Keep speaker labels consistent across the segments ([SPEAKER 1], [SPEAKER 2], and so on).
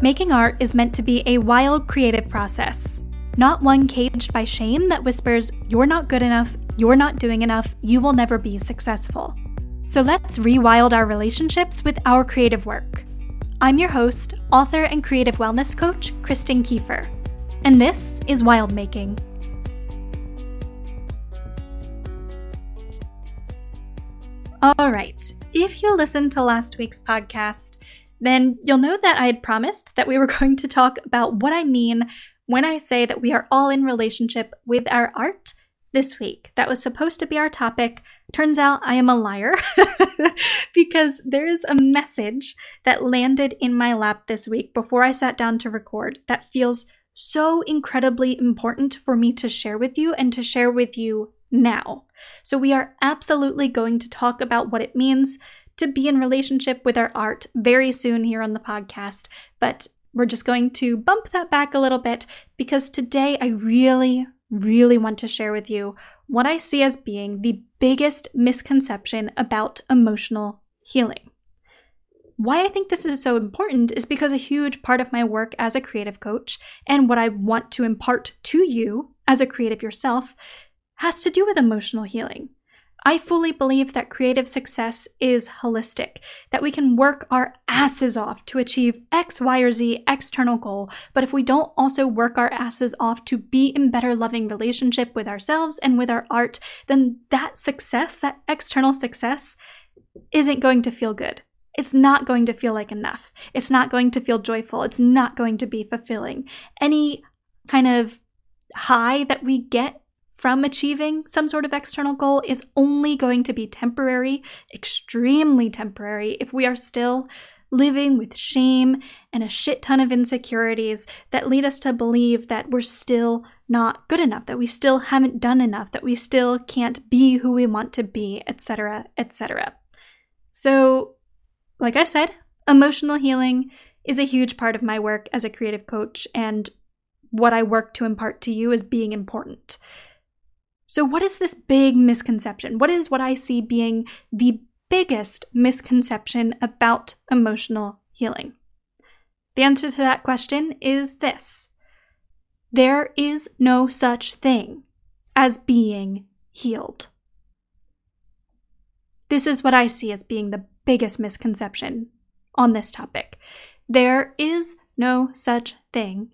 [SPEAKER 1] Making art is meant to be a wild creative process, not one caged by shame that whispers, you're not good enough, you're not doing enough, you will never be successful. So let's rewild our relationships with our creative work. I'm your host, author, and creative wellness coach, Kristen Kieffer, and this is Wild Making. All right, if you listened to last week's podcast, then you'll know that I had promised that we were going to talk about what I mean when I say that we are all in relationship with our art this week. That was supposed to be our topic. Turns out I am a liar because there is a message that landed in my lap this week before I sat down to record that feels so incredibly important for me to share with you and to share with you now. So, we are absolutely going to talk about what it means to be in relationship with our art very soon here on the podcast, but we're just going to bump that back a little bit because today I really, really want to share with you what I see as being the biggest misconception about emotional healing. Why I think this is so important is because a huge part of my work as a creative coach and what I want to impart to you as a creative yourself has to do with emotional healing. I fully believe that creative success is holistic, that we can work our asses off to achieve X, Y, or Z external goal, but if we don't also work our asses off to be in better loving relationship with ourselves and with our art, then that success, that external success, isn't going to feel good. It's not going to feel like enough. It's not going to feel joyful. It's not going to be fulfilling. Any kind of high that we get from achieving some sort of external goal is only going to be temporary, extremely temporary, if we are still living with shame and a shit ton of insecurities that lead us to believe that we're still not good enough, that we still haven't done enough, that we still can't be who we want to be, etc., etc. So, like I said, emotional healing is a huge part of my work as a creative coach and what I work to impart to you is being important. So, what is this big misconception? What is what I see being the biggest misconception about emotional healing? The answer to that question is this there is no such thing as being healed. This is what I see as being the biggest misconception on this topic. There is no such thing,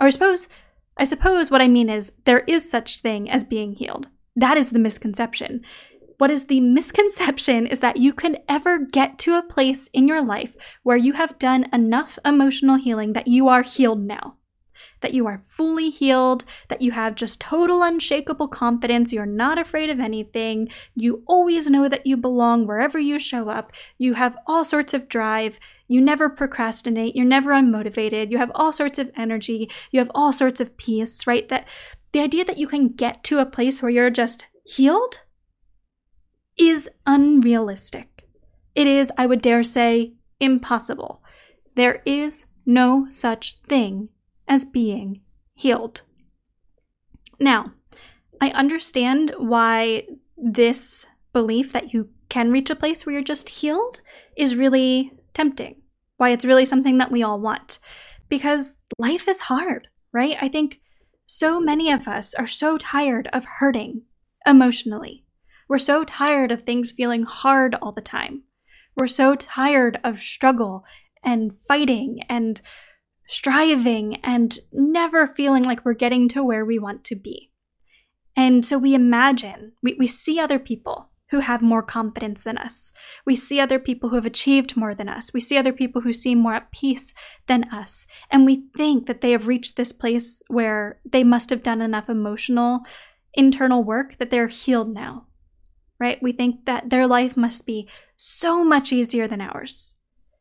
[SPEAKER 1] or I suppose I suppose what I mean is there is such thing as being healed. That is the misconception. What is the misconception is that you can ever get to a place in your life where you have done enough emotional healing that you are healed now that you are fully healed, that you have just total unshakable confidence, you're not afraid of anything, you always know that you belong wherever you show up, you have all sorts of drive, you never procrastinate, you're never unmotivated, you have all sorts of energy, you have all sorts of peace, right? That the idea that you can get to a place where you're just healed is unrealistic. It is, I would dare say, impossible. There is no such thing as being healed. Now, I understand why this belief that you can reach a place where you're just healed is really tempting, why it's really something that we all want. Because life is hard, right? I think so many of us are so tired of hurting emotionally. We're so tired of things feeling hard all the time. We're so tired of struggle and fighting and striving and never feeling like we're getting to where we want to be. And so we imagine, we, we see other people who have more confidence than us. We see other people who have achieved more than us. We see other people who seem more at peace than us. And we think that they have reached this place where they must have done enough emotional, internal work that they're healed now. Right? We think that their life must be so much easier than ours,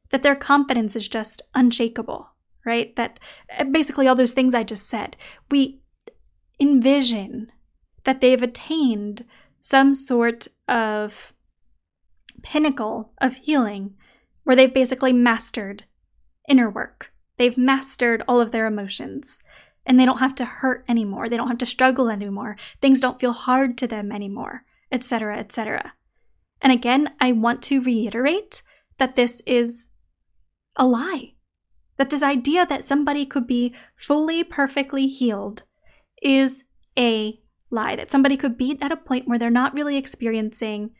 [SPEAKER 1] that their confidence is just unshakable right? That uh, basically all those things I just said. We envision that they've attained some sort of pinnacle of healing where they've basically mastered inner work. They've mastered all of their emotions and they don't have to hurt anymore. They don't have to struggle anymore. Things don't feel hard to them anymore, etc., etc. And again, I want to reiterate that this is a lie. That this idea that somebody could be fully, perfectly healed is a lie. That somebody could be at a point where they're not really experiencing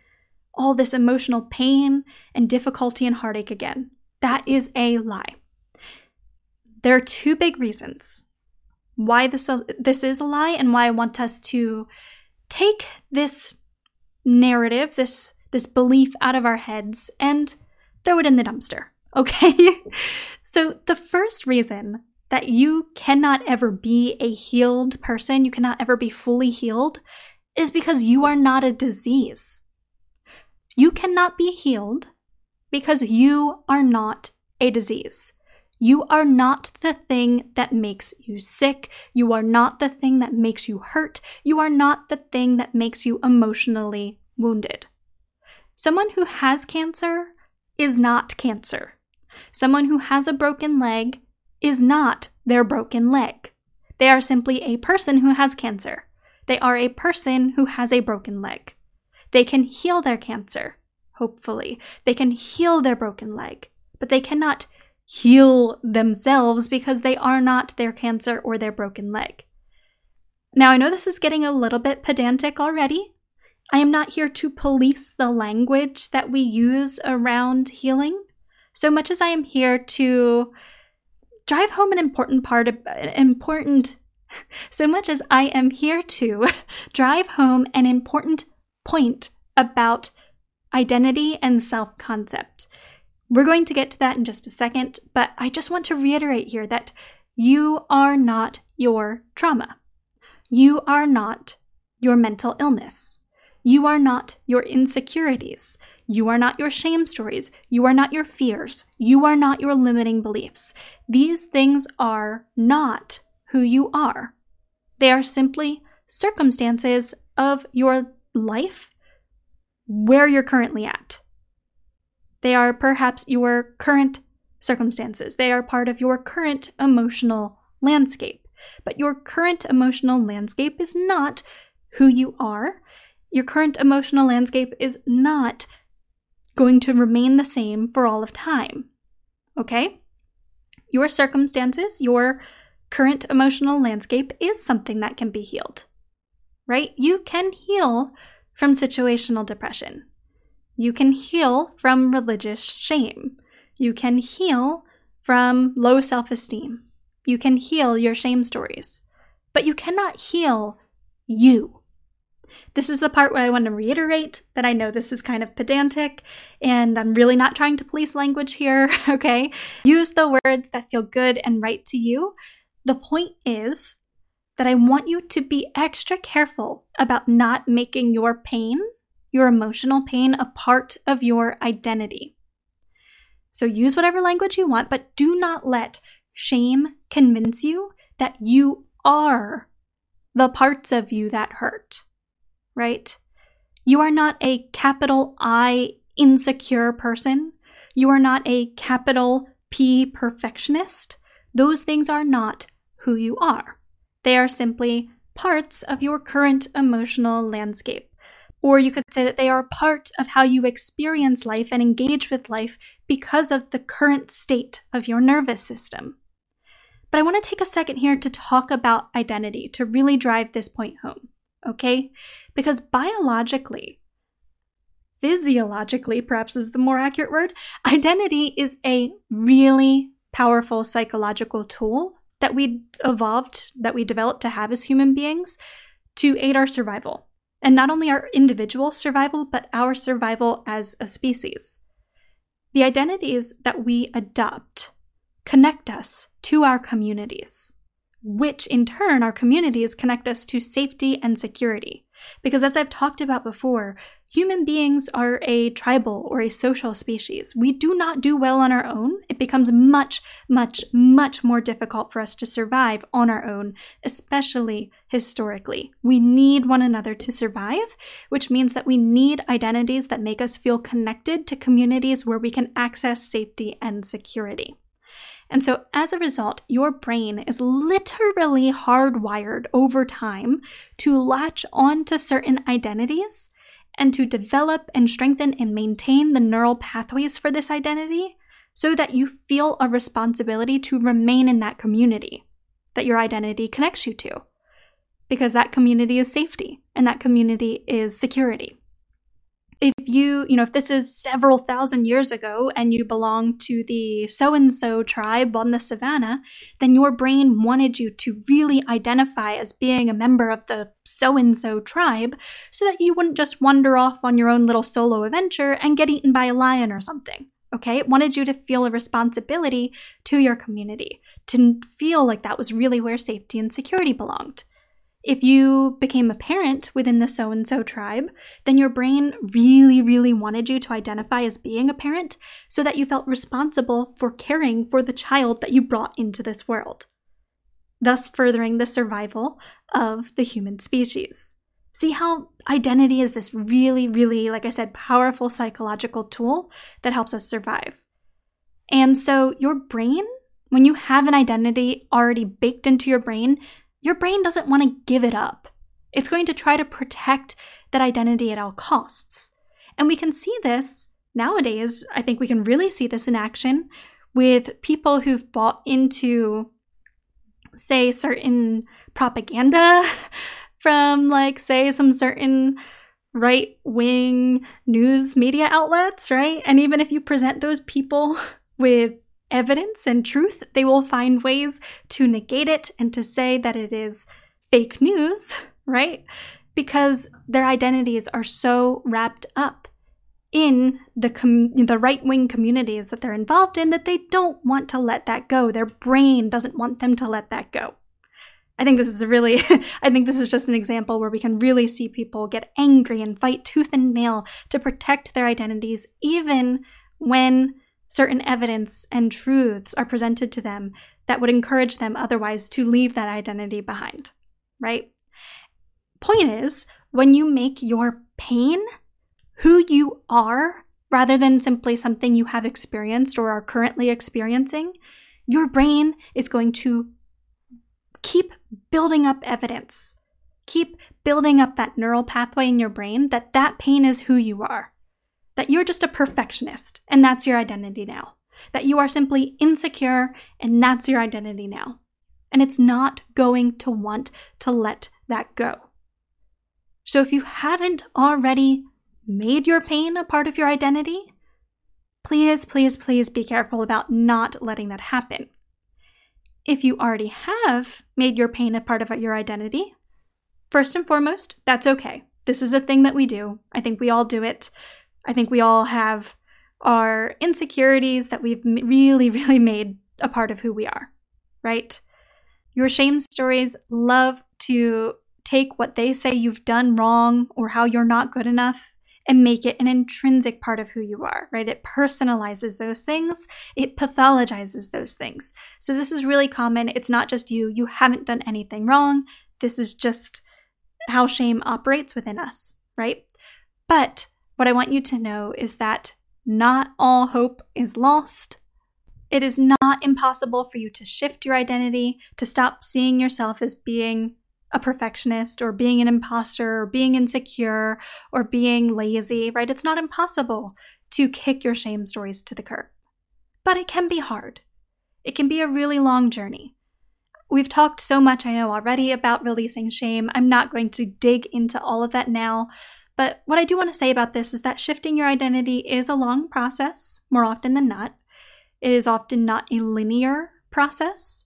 [SPEAKER 1] all this emotional pain and difficulty and heartache again. That is a lie. There are two big reasons why this, this is a lie and why I want us to take this narrative, this this belief out of our heads and throw it in the dumpster. Okay? so the first reason that you cannot ever be a healed person, you cannot ever be fully healed, is because you are not a disease. You cannot be healed because you are not a disease. You are not the thing that makes you sick. You are not the thing that makes you hurt. You are not the thing that makes you emotionally wounded. Someone who has cancer is not cancer. Someone who has a broken leg is not their broken leg. They are simply a person who has cancer. They are a person who has a broken leg. They can heal their cancer, hopefully. They can heal their broken leg, but they cannot heal themselves because they are not their cancer or their broken leg. Now, I know this is getting a little bit pedantic already. I am not here to police the language that we use around healing, so much as I am here to drive home an important part of important so much as I am here to drive home an important point about identity and self concept. We're going to get to that in just a second, but I just want to reiterate here that you are not your trauma. You are not your mental illness. You are not your insecurities. You are not your shame stories. You are not your fears. You are not your limiting beliefs. These things are not who you are. They are simply circumstances of your life where you're currently at. They are perhaps your current circumstances. They are part of your current emotional landscape. But your current emotional landscape is not who you are. Your current emotional landscape is not going to remain the same for all of time. Okay? Your circumstances, your current emotional landscape is something that can be healed. Right? You can heal from situational depression. You can heal from religious shame. You can heal from low self esteem. You can heal your shame stories. But you cannot heal you. This is the part where I want to reiterate that I know this is kind of pedantic and I'm really not trying to police language here, okay? Use the words that feel good and right to you. The point is that I want you to be extra careful about not making your pain your emotional pain a part of your identity. So use whatever language you want, but do not let shame convince you that you are the parts of you that hurt, right? You are not a capital I insecure person. You are not a capital P perfectionist. Those things are not who you are. They are simply parts of your current emotional landscape. Or you could say that they are part of how you experience life and engage with life because of the current state of your nervous system. But I want to take a second here to talk about identity to really drive this point home, okay? Because biologically, physiologically, perhaps is the more accurate word, identity is a really powerful psychological tool that we evolved, that we developed to have as human beings to aid our survival and not only our individual survival, but our survival as a species. The identities that we adopt connect us to our communities, which in turn, our communities connect us to safety and security. Because as I've talked about before, human beings are a tribal or a social species. We do not do well on our own. It becomes much, much, much more difficult for us to survive on our own, especially historically. We need one another to survive, which means that we need identities that make us feel connected to communities where we can access safety and security. And so, as a result, your brain is literally hardwired over time to latch on to certain identities and to develop and strengthen and maintain the neural pathways for this identity so that you feel a responsibility to remain in that community that your identity connects you to. Because that community is safety and that community is security if you, you know, if this is several thousand years ago and you belong to the so and so tribe on the savannah, then your brain wanted you to really identify as being a member of the so and so tribe so that you wouldn't just wander off on your own little solo adventure and get eaten by a lion or something. Okay, it wanted you to feel a responsibility to your community, to feel like that was really where safety and security belonged. If you became a parent within the so and so tribe, then your brain really, really wanted you to identify as being a parent so that you felt responsible for caring for the child that you brought into this world, thus furthering the survival of the human species. See how identity is this really, really, like I said, powerful psychological tool that helps us survive. And so your brain, when you have an identity already baked into your brain, your brain doesn't want to give it up. It's going to try to protect that identity at all costs. And we can see this nowadays. I think we can really see this in action with people who've bought into, say, certain propaganda from, like, say, some certain right wing news media outlets, right? And even if you present those people with evidence and truth, they will find ways to negate it and to say that it is fake news, right? Because their identities are so wrapped up in the com- the right wing communities that they're involved in that they don't want to let that go. Their brain doesn't want them to let that go. I think this is a really, I think this is just an example where we can really see people get angry and fight tooth and nail to protect their identities, even when certain evidence and truths are presented to them that would encourage them otherwise to leave that identity behind, right? Point is, when you make your pain who you are rather than simply something you have experienced or are currently experiencing, your brain is going to keep building up evidence. Keep building up that neural pathway in your brain that that pain is who you are that you're just a perfectionist and that's your identity now. That you are simply insecure and that's your identity now. And it's not going to want to let that go. So if you haven't already made your pain a part of your identity, please, please, please be careful about not letting that happen. If you already have made your pain a part of your identity, first and foremost, that's okay. This is a thing that we do. I think we all do it. I think we all have our insecurities that we've really, really made a part of who we are, right? Your shame stories love to take what they say you've done wrong or how you're not good enough and make it an intrinsic part of who you are, right? It personalizes those things, it pathologizes those things. So, this is really common. It's not just you, you haven't done anything wrong. This is just how shame operates within us, right? But what I want you to know is that not all hope is lost. It is not impossible for you to shift your identity, to stop seeing yourself as being a perfectionist or being an imposter or being insecure or being lazy, right? It's not impossible to kick your shame stories to the curb. But it can be hard. It can be a really long journey. We've talked so much, I know, already about releasing shame. I'm not going to dig into all of that now, but what I do want to say about this is that shifting your identity is a long process, more often than not. It is often not a linear process.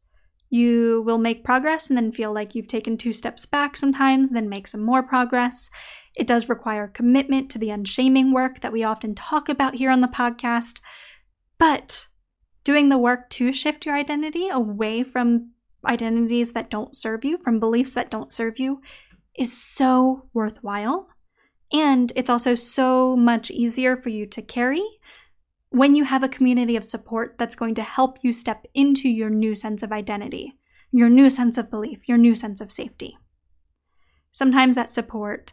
[SPEAKER 1] You will make progress and then feel like you've taken two steps back sometimes, then make some more progress. It does require commitment to the unshaming work that we often talk about here on the podcast. But doing the work to shift your identity away from identities that don't serve you, from beliefs that don't serve you, is so worthwhile. And it's also so much easier for you to carry when you have a community of support that's going to help you step into your new sense of identity, your new sense of belief, your new sense of safety. Sometimes that support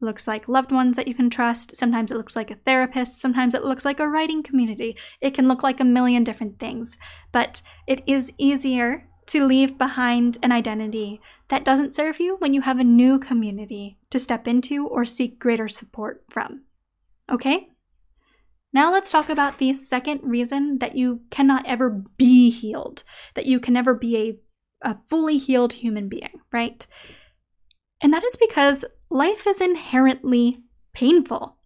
[SPEAKER 1] looks like loved ones that you can trust. Sometimes it looks like a therapist. Sometimes it looks like a writing community. It can look like a million different things. But it is easier to leave behind an identity that doesn't serve you when you have a new community to step into or seek greater support from. Okay? Now let's talk about the second reason that you cannot ever be healed, that you can never be a, a fully healed human being, right? And that is because life is inherently painful.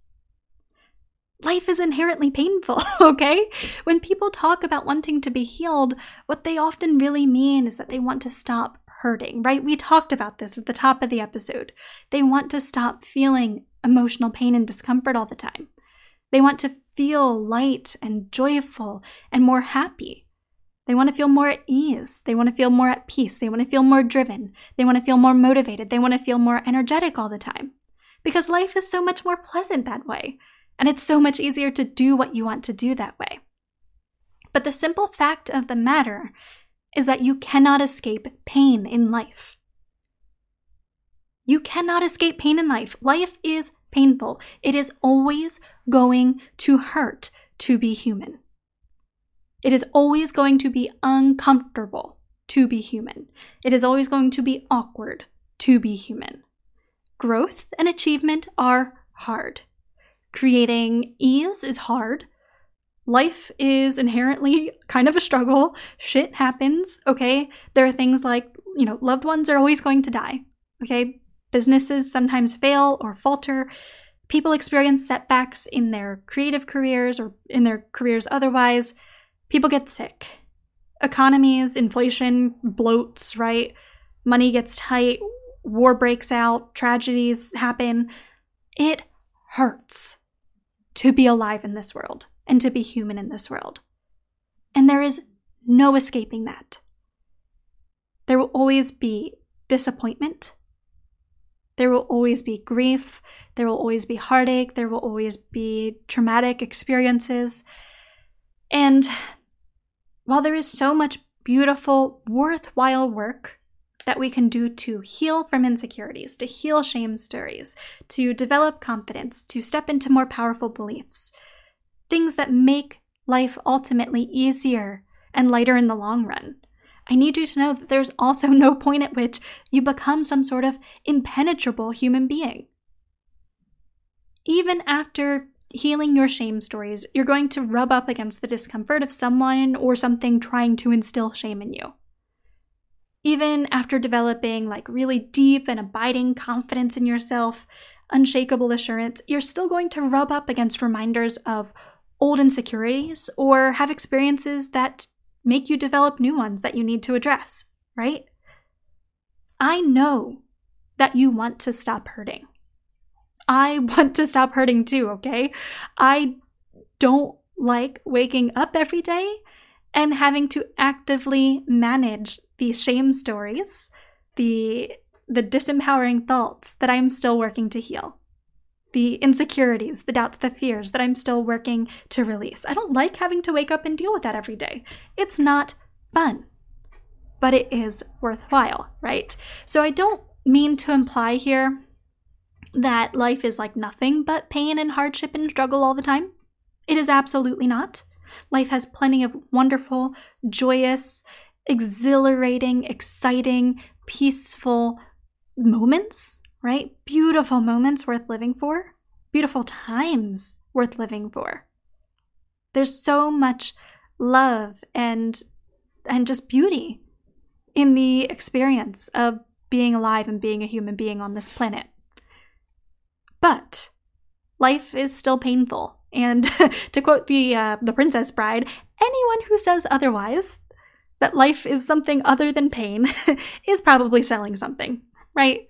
[SPEAKER 1] Life is inherently painful, okay? When people talk about wanting to be healed, what they often really mean is that they want to stop hurting, right? We talked about this at the top of the episode. They want to stop feeling emotional pain and discomfort all the time. They want to feel light and joyful and more happy. They want to feel more at ease. They want to feel more at peace. They want to feel more driven. They want to feel more motivated. They want to feel more energetic all the time. Because life is so much more pleasant that way. And it's so much easier to do what you want to do that way. But the simple fact of the matter is that you cannot escape pain in life. You cannot escape pain in life. Life is painful. It is always going to hurt to be human. It is always going to be uncomfortable to be human. It is always going to be awkward to be human. Growth and achievement are hard. Creating ease is hard. Life is inherently kind of a struggle. Shit happens, okay? There are things like, you know, loved ones are always going to die, okay? Businesses sometimes fail or falter. People experience setbacks in their creative careers or in their careers otherwise. People get sick. Economies, inflation bloats, right? Money gets tight, war breaks out, tragedies happen. It hurts to be alive in this world and to be human in this world. And there is no escaping that. There will always be disappointment, there will always be grief. There will always be heartache. There will always be traumatic experiences. And while there is so much beautiful, worthwhile work that we can do to heal from insecurities, to heal shame stories, to develop confidence, to step into more powerful beliefs, things that make life ultimately easier and lighter in the long run. I need you to know that there's also no point at which you become some sort of impenetrable human being. Even after healing your shame stories, you're going to rub up against the discomfort of someone or something trying to instill shame in you. Even after developing like really deep and abiding confidence in yourself, unshakable assurance, you're still going to rub up against reminders of old insecurities or have experiences that make you develop new ones that you need to address, right? I know that you want to stop hurting. I want to stop hurting too, okay? I don't like waking up every day and having to actively manage these shame stories, the the disempowering thoughts that I'm still working to heal the insecurities, the doubts, the fears that I'm still working to release. I don't like having to wake up and deal with that every day. It's not fun, but it is worthwhile, right? So I don't mean to imply here that life is like nothing but pain and hardship and struggle all the time. It is absolutely not. Life has plenty of wonderful, joyous, exhilarating, exciting, peaceful moments right? Beautiful moments worth living for, beautiful times worth living for. There's so much love and and just beauty in the experience of being alive and being a human being on this planet. But life is still painful. And to quote the uh, the Princess Bride, anyone who says otherwise, that life is something other than pain, is probably selling something, right?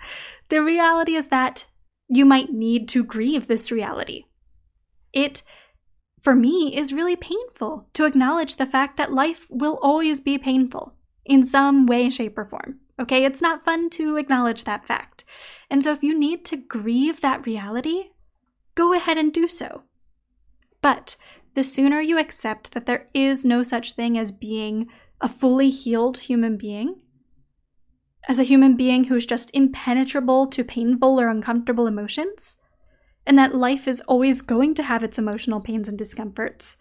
[SPEAKER 1] The reality is that you might need to grieve this reality. It, for me, is really painful to acknowledge the fact that life will always be painful in some way, shape, or form. Okay, it's not fun to acknowledge that fact. And so, if you need to grieve that reality, go ahead and do so. But the sooner you accept that there is no such thing as being a fully healed human being, as a human being who is just impenetrable to painful or uncomfortable emotions, and that life is always going to have its emotional pains and discomforts,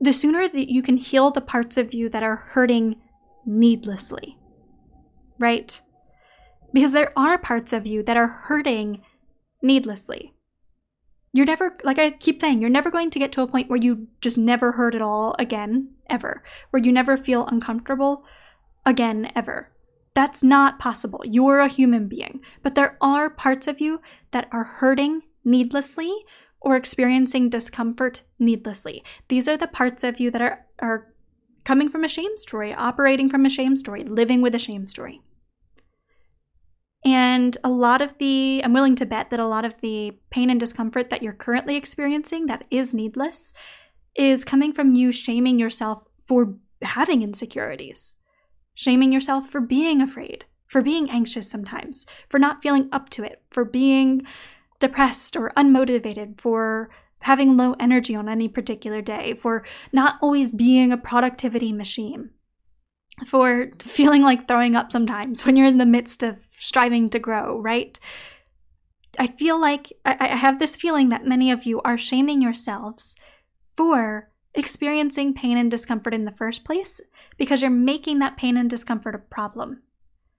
[SPEAKER 1] the sooner that you can heal the parts of you that are hurting needlessly. Right? Because there are parts of you that are hurting needlessly. You're never, like I keep saying, you're never going to get to a point where you just never hurt at all again, ever, where you never feel uncomfortable again, ever. That's not possible. You're a human being. But there are parts of you that are hurting needlessly or experiencing discomfort needlessly. These are the parts of you that are, are coming from a shame story, operating from a shame story, living with a shame story. And a lot of the, I'm willing to bet that a lot of the pain and discomfort that you're currently experiencing that is needless is coming from you shaming yourself for having insecurities, shaming yourself for being afraid, for being anxious sometimes, for not feeling up to it, for being depressed or unmotivated, for having low energy on any particular day, for not always being a productivity machine, for feeling like throwing up sometimes when you're in the midst of striving to grow, right? I feel like I, I have this feeling that many of you are shaming yourselves for experiencing pain and discomfort in the first place because you're making that pain and discomfort a problem.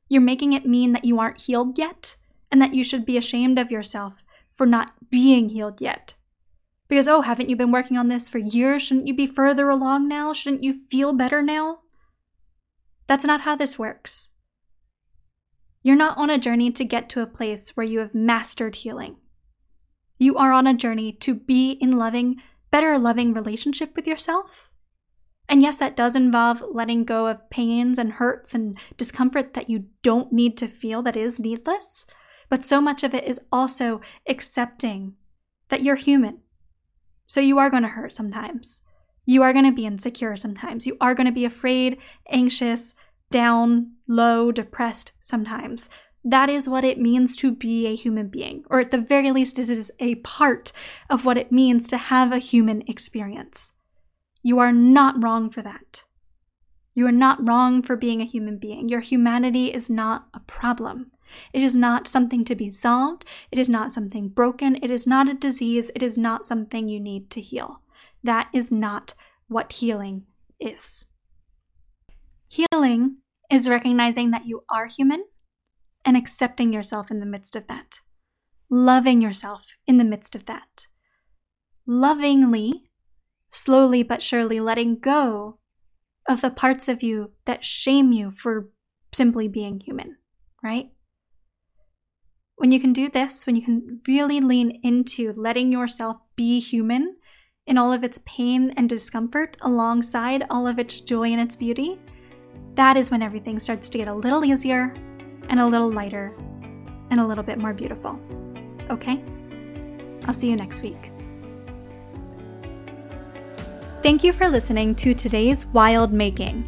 [SPEAKER 1] You're making it mean that you aren't healed yet and that you should be ashamed of yourself for not being healed yet. Because, oh, haven't you been working on this for years? Shouldn't you be further along now? Shouldn't you feel better now? That's not how this works. You're not on a journey to get to a place where you have mastered healing. You are on a journey to be in loving, better loving relationship with yourself. And yes, that does involve letting go of pains and hurts and discomfort that you don't need to feel that is needless. But so much of it is also accepting that you're human. So you are going to hurt sometimes. You are going to be insecure sometimes. You are going to be afraid, anxious, down, low, depressed sometimes. That is what it means to be a human being, or at the very least, it is a part of what it means to have a human experience. You are not wrong for that. You are not wrong for being a human being. Your humanity is not a problem. It is not something to be solved. It is not something broken. It is not a disease. It is not something you need to heal. That is not what healing is. Healing is recognizing that you are human and accepting yourself in the midst of that, loving yourself in the midst of that, lovingly, slowly but surely letting go of the parts of you that shame you for simply being human, right? When you can do this, when you can really lean into letting yourself be human in all of its pain and discomfort alongside all of its joy and its beauty, that is when everything starts to get a little easier and a little lighter and a little bit more beautiful. Okay? I'll see you next week. Thank you for listening to today's Wild Making.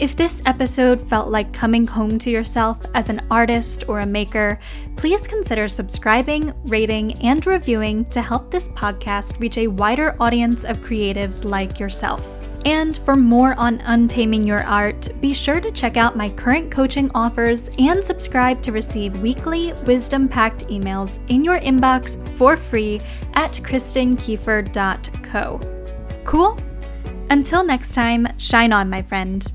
[SPEAKER 1] If this episode felt like coming home to yourself as an artist or a maker, please consider subscribing, rating, and reviewing to help this podcast reach a wider audience of creatives like yourself. And for more on untaming your art, be sure to check out my current coaching offers and subscribe to receive weekly wisdom packed emails in your inbox for free at kristenkieffer.co. Cool? Until next time, shine on, my friend.